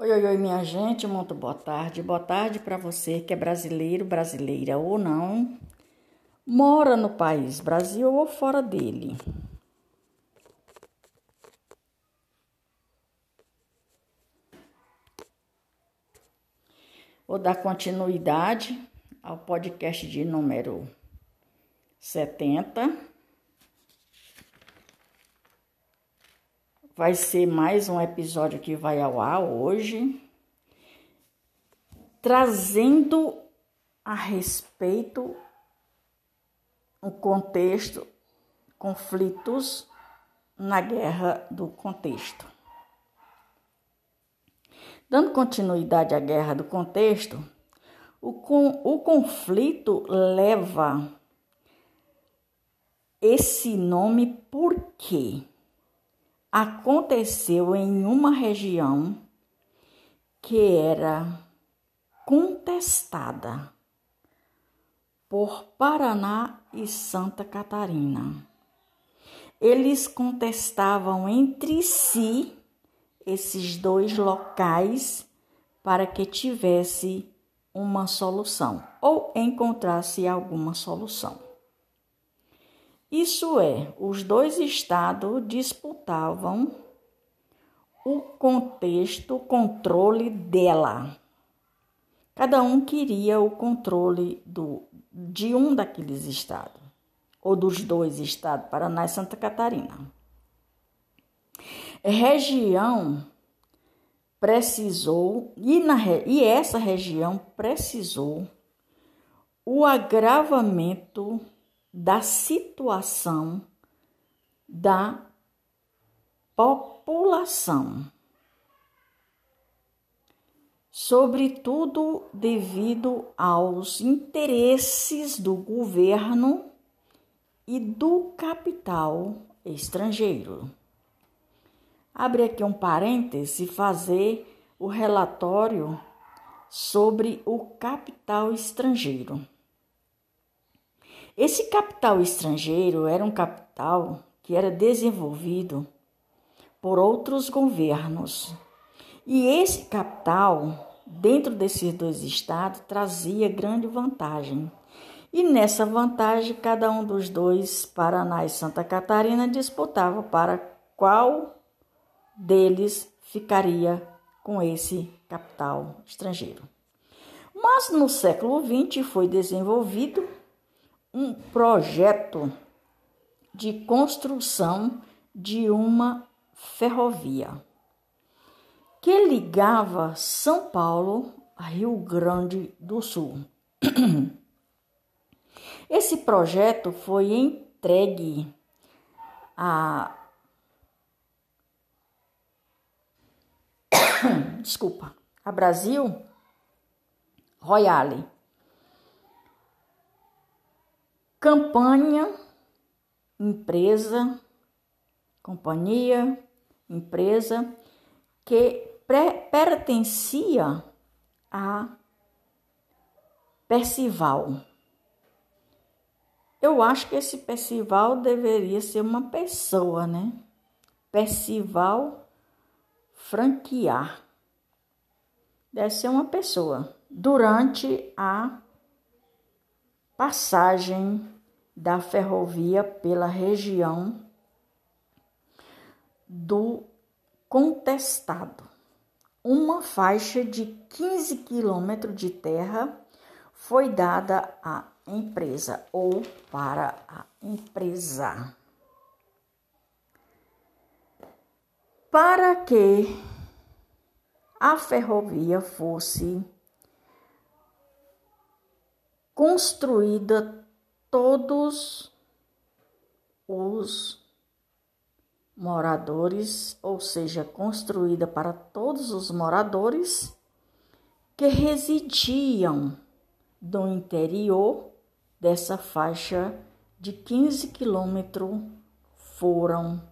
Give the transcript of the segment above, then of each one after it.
Oi, oi, oi, minha gente, muito boa tarde. Boa tarde para você que é brasileiro, brasileira ou não, mora no país Brasil ou fora dele. Vou dar continuidade ao podcast de número 70 Vai ser mais um episódio que vai ao ar hoje, trazendo a respeito o contexto, conflitos na guerra do contexto. Dando continuidade à guerra do contexto, o, com, o conflito leva esse nome por quê? Aconteceu em uma região que era contestada por Paraná e Santa Catarina. Eles contestavam entre si esses dois locais para que tivesse uma solução ou encontrasse alguma solução. Isso é, os dois estados disputavam o contexto, o controle dela. Cada um queria o controle do, de um daqueles estados, ou dos dois estados, Paraná e Santa Catarina. Região precisou, e, na, e essa região precisou o agravamento da situação da população, sobretudo devido aos interesses do governo e do capital estrangeiro. Abre aqui um parêntese fazer o relatório sobre o capital estrangeiro. Esse capital estrangeiro era um capital que era desenvolvido por outros governos. E esse capital, dentro desses dois estados, trazia grande vantagem. E nessa vantagem, cada um dos dois, Paraná e Santa Catarina, disputava para qual deles ficaria com esse capital estrangeiro. Mas no século XX foi desenvolvido um projeto de construção de uma ferrovia que ligava São Paulo a Rio Grande do Sul. Esse projeto foi entregue a desculpa, a Brasil Royale campanha, empresa, companhia, empresa que pertencia a Percival. Eu acho que esse Percival deveria ser uma pessoa, né? Percival franquear. Deve ser uma pessoa. Durante a passagem da ferrovia pela região do contestado. Uma faixa de 15 quilômetros de terra foi dada à empresa ou para a empresa. Para que a ferrovia fosse construída todos os moradores, ou seja, construída para todos os moradores que residiam no interior dessa faixa de 15 quilômetros foram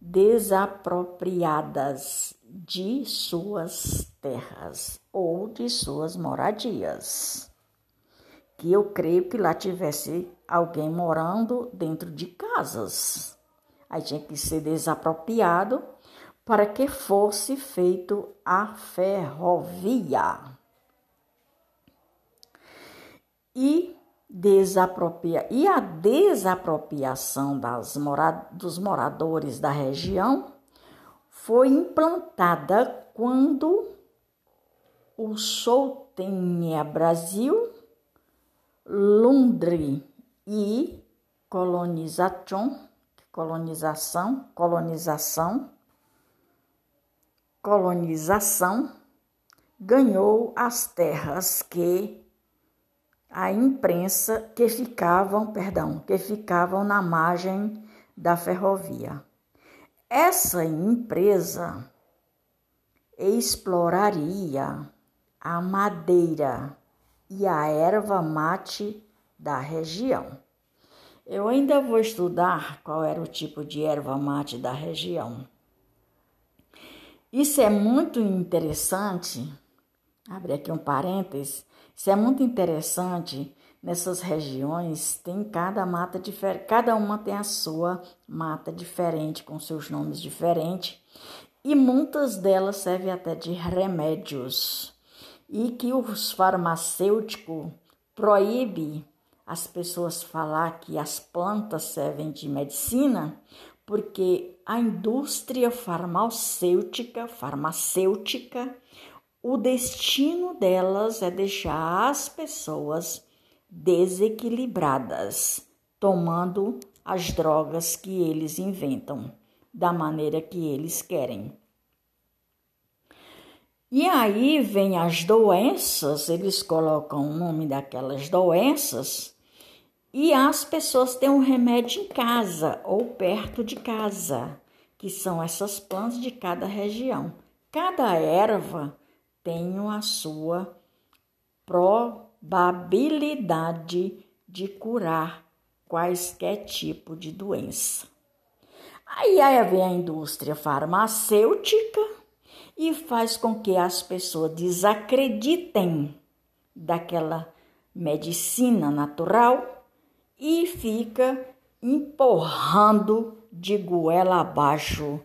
desapropriadas de suas terras ou de suas moradias que eu creio que lá tivesse alguém morando dentro de casas. Aí tinha que ser desapropriado para que fosse feito a ferrovia. E, desapropria, e a desapropriação das mora, dos moradores da região foi implantada quando o Soutenha Brasil, Lundre e colonização, colonização, colonização, colonização ganhou as terras que a imprensa que ficavam, perdão, que ficavam na margem da ferrovia. Essa empresa exploraria a madeira e a erva mate da região. Eu ainda vou estudar qual era o tipo de erva mate da região. Isso é muito interessante. Abre aqui um parênteses. Isso é muito interessante nessas regiões tem cada mata diferente, cada uma tem a sua mata diferente, com seus nomes diferentes, e muitas delas servem até de remédios. E que os farmacêuticos proíbem as pessoas falar que as plantas servem de medicina, porque a indústria farmacêutica, farmacêutica, o destino delas é deixar as pessoas desequilibradas, tomando as drogas que eles inventam, da maneira que eles querem. E aí vem as doenças, eles colocam o nome daquelas doenças e as pessoas têm um remédio em casa ou perto de casa, que são essas plantas de cada região. Cada erva tem a sua pro probabilidade de curar quaisquer tipo de doença. Aí, aí vem a indústria farmacêutica e faz com que as pessoas desacreditem daquela medicina natural e fica empurrando de goela abaixo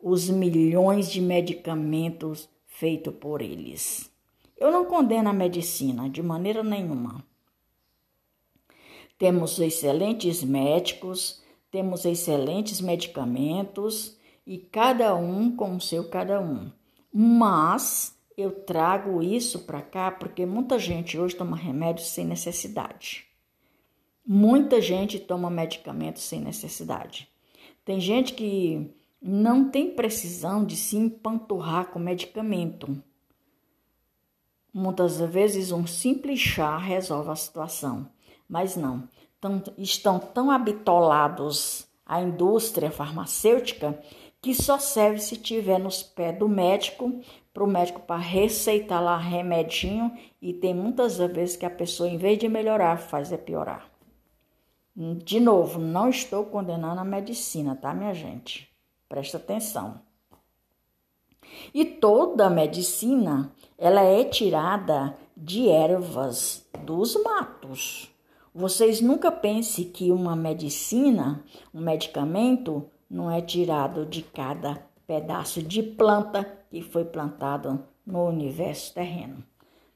os milhões de medicamentos feitos por eles. Eu não condeno a medicina de maneira nenhuma. Temos excelentes médicos, temos excelentes medicamentos e cada um com o seu cada um. Mas eu trago isso para cá porque muita gente hoje toma remédio sem necessidade. Muita gente toma medicamentos sem necessidade. Tem gente que não tem precisão de se empanturrar com medicamento. Muitas vezes um simples chá resolve a situação, mas não. Tão, estão tão habitolados à indústria farmacêutica que só serve se tiver nos pés do médico, para o médico para receitar lá remedinho e tem muitas vezes que a pessoa, em vez de melhorar, faz é piorar. De novo, não estou condenando a medicina, tá, minha gente? Presta atenção. E toda a medicina, ela é tirada de ervas dos matos. Vocês nunca pensem que uma medicina, um medicamento, não é tirado de cada pedaço de planta que foi plantado no universo terreno.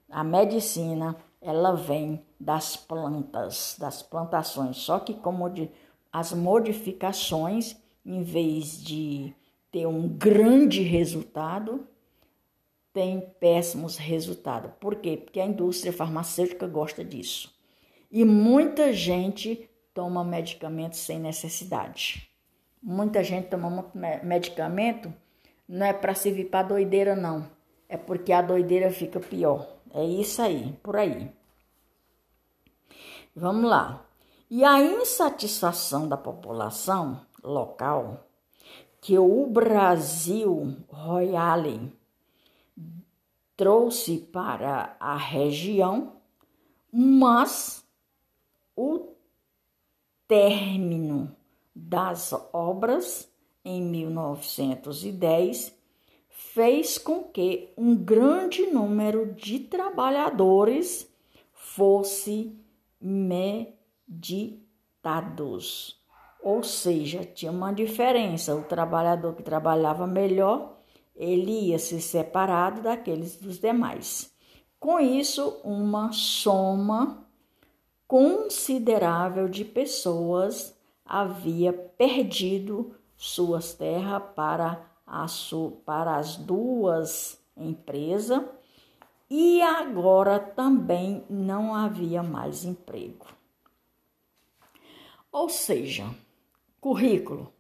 A medicina, ela vem das plantas, das plantações, só que como de, as modificações, em vez de ter um grande resultado, tem péssimos resultados. Por quê? Porque a indústria farmacêutica gosta disso. E muita gente toma medicamentos sem necessidade. Muita gente toma muito medicamento, não é para servir para doideira, não. É porque a doideira fica pior. É isso aí, por aí. Vamos lá. E a insatisfação da população local que o Brasil Royale trouxe para a região, mas o término das obras em 1910 fez com que um grande número de trabalhadores fosse meditados Ou seja, tinha uma diferença. O trabalhador que trabalhava melhor, ele ia se separado daqueles dos demais. Com isso, uma soma considerável de pessoas havia perdido suas terras para, a, para as duas empresas e agora também não havia mais emprego. Ou seja, currículo.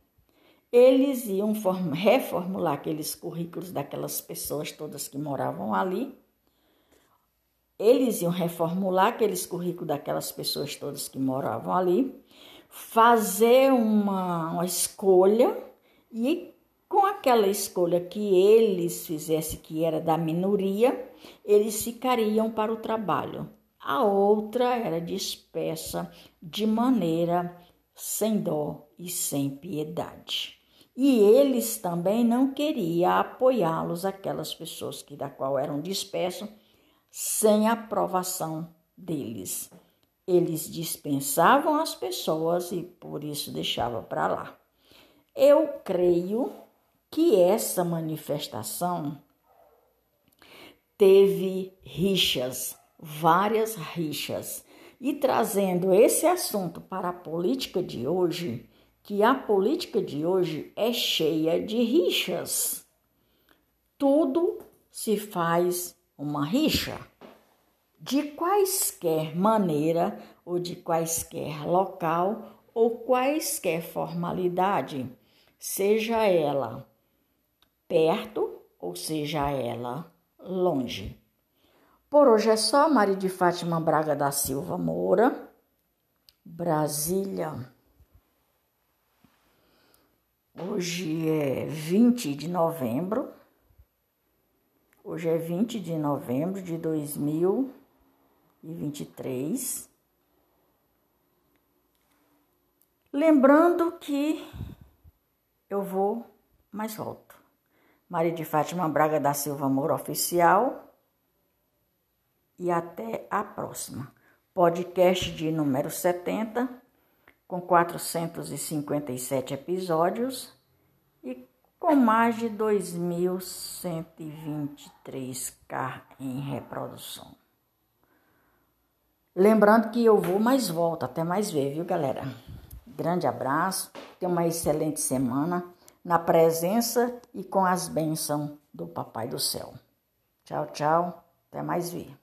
Eles iam reformular aqueles currículos daquelas pessoas todas que moravam ali eles iam reformular aqueles currículos daquelas pessoas todas que moravam ali, fazer uma, uma escolha e com aquela escolha que eles fizessem, que era da minoria, eles ficariam para o trabalho. A outra era dispersa de maneira sem dó e sem piedade. E eles também não queriam apoiá-los, aquelas pessoas que da qual eram dispersos, sem aprovação deles. Eles dispensavam as pessoas e por isso deixava para lá. Eu creio que essa manifestação teve rixas, várias rixas. E trazendo esse assunto para a política de hoje, que a política de hoje é cheia de rixas. Tudo se faz uma rixa de quaisquer maneira ou de quaisquer local ou quaisquer formalidade, seja ela perto ou seja ela longe. Por hoje é só, Maria de Fátima Braga da Silva Moura, Brasília. Hoje é 20 de novembro Hoje é 20 de novembro de 2023. Lembrando que eu vou, mas volto. Maria de Fátima Braga da Silva Moura Oficial. E até a próxima. Podcast de número 70, com 457 episódios. E com mais de 2.123k em reprodução. Lembrando que eu vou mais volta, até mais ver, viu, galera? Grande abraço, tenha uma excelente semana na presença e com as bênçãos do Papai do Céu. Tchau, tchau, até mais ver.